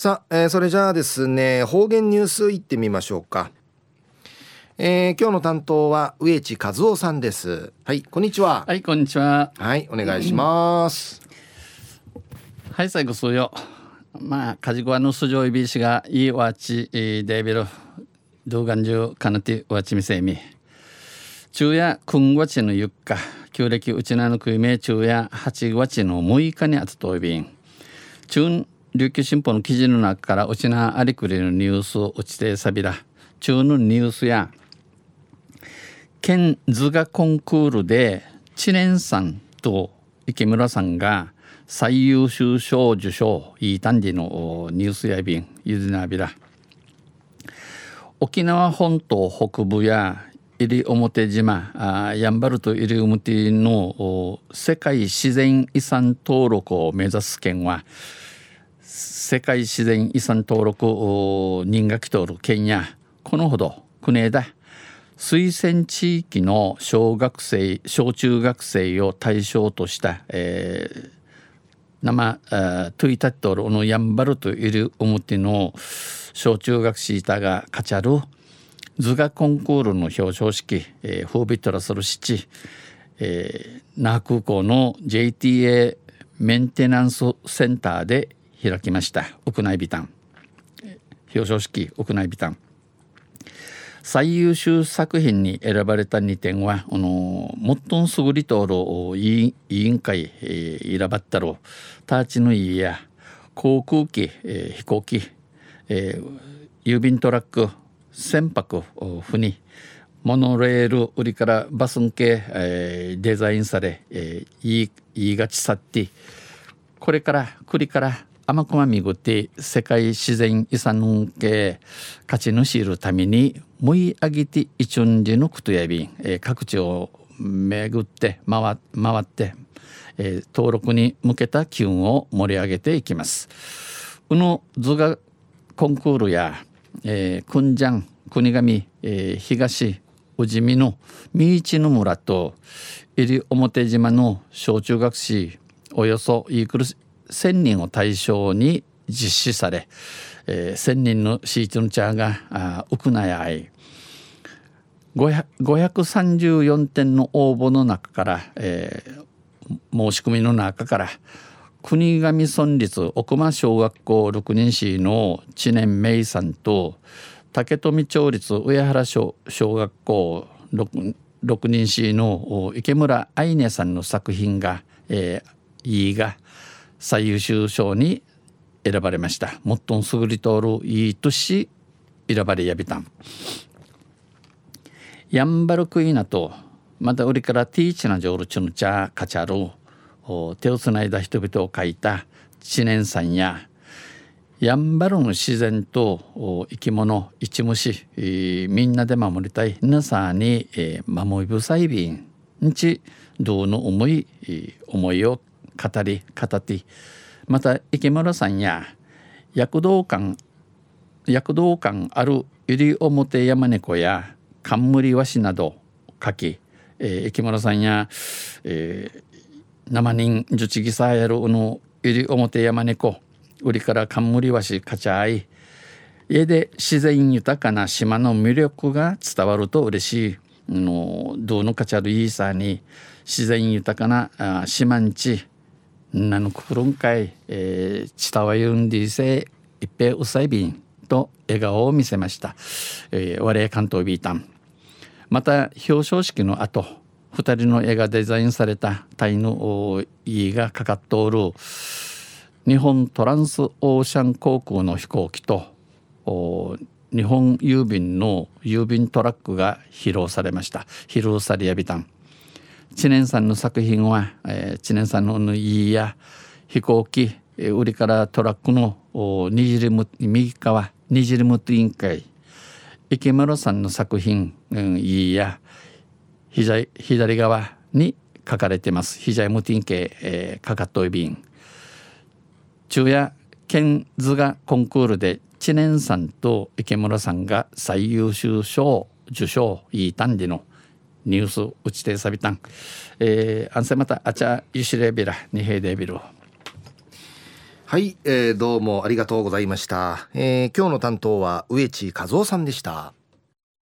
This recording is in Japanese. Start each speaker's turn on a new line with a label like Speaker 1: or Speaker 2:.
Speaker 1: さあ、えー、それじゃあですね方言ニュースいってみましょうか。えー、今日の担当は植地和夫さんです。はいこんにちは。
Speaker 2: はいこんにちは。
Speaker 1: はいお願いします、
Speaker 2: はい最後そうよ。まあカジコアの素性いびしがいいわちデービル動画中かなてわちみせみ。昼夜9月の4日旧暦うちなのくいめ昼夜8月の6日にあたといびん。中琉球新報の記事の中からうちなありくりのニュースをうちてさびら。中のニュースや県図画コンクールで知念さんと池村さんが最優秀賞受賞いい単時のニュースやびんゆずなびら。沖縄本島北部や西表島あやんばると西表の世界自然遺産登録を目指す県は世界自然遺産登録人が来とる県やこのほど国枝。推薦地域の小学生小中学生を対象とした、えー、生トゥイタットルのやんばるといる表の小中学シータがかちゃる図画コンクールの表彰式、えー、フービットラスル七、えー、那覇空港の JTA メンテナンスセンターで開きました。屋内ビタン表彰式屋内ビタン最優秀作品に選ばれた2点はあの最も優りとる委員会、えー、選ばったろターチの家や航空機、えー、飛行機、えー、郵便トラック船舶船モノレール売りからバスン系、えー、デザインされ、えー、言い言いがちさってこれから栗から天熊みぐって世界自然遺産系勝ち主いるためにもいあげていちゅんじのくとやびん、えー、各地を巡って回回って、えー、登録に向けた機運を盛り上げていきます。うの図画コンクールや、えー、くんじゃん国神、えー、東宇治美の三市の村と入表島の小中学生およそいくる1,000人を対象に実施され、えー、1,000人のシーチのチャーがウクナやあい。534点の応募の中から、えー、申し込みの中から国頭村立奥間小学校6年生の知念芽衣さんと竹富町立上原小学校 6, 6人生の池村愛音さんの作品が、えー、いいが最優秀賞に選ばれました。最も優りとるいい年選ばれやびたん。やんばるクイナとまた売りからティーチなジョールチュヌチャーカチャル手をつないだ人々を書いた知念さんややんばるの自然と生き物一虫みんなで守りたい皆さんに守りぶさいびんんちどうの思い思いを語り語ってまた池村さんや躍動感躍動感ある百合表山猫や冠和紙など書き、えー、池村さんや、えー、生人樹地ギサやるの百合表山猫売りから冠和紙かちゃい家で自然豊かな島の魅力が伝わると嬉しい。のどうのかちゃるいいさに自然豊かなあ島んちなのくくるんかい、えー、ちたわゆんでいせいっぺうさいびんと笑顔を見せました、えー、我関東ビータン。また表彰式の後二人の絵がデザインされたタイの家がかかっておる日本トランスオーシャン航空の飛行機と日本郵便の郵便トラックが披露されました。披露されやびたん。知念さんの作品は、えー、知念さんの縫いや飛行機売りからトラックのにじりむ右側にじりむと委員会。池村さんの作品、うん、いいや。左左側に書かれてます。左ムティン系、えー、かかといびん。昼夜県図画コンクールで知念さんと池村さんが最優秀賞受賞いいたんでのニュースうちてさびたん、えー、あんせまたあちゃゆしれびらにへいでびる
Speaker 1: はい、えー、どうもありがとうございました、えー、今日の担当は植地和夫さんでした。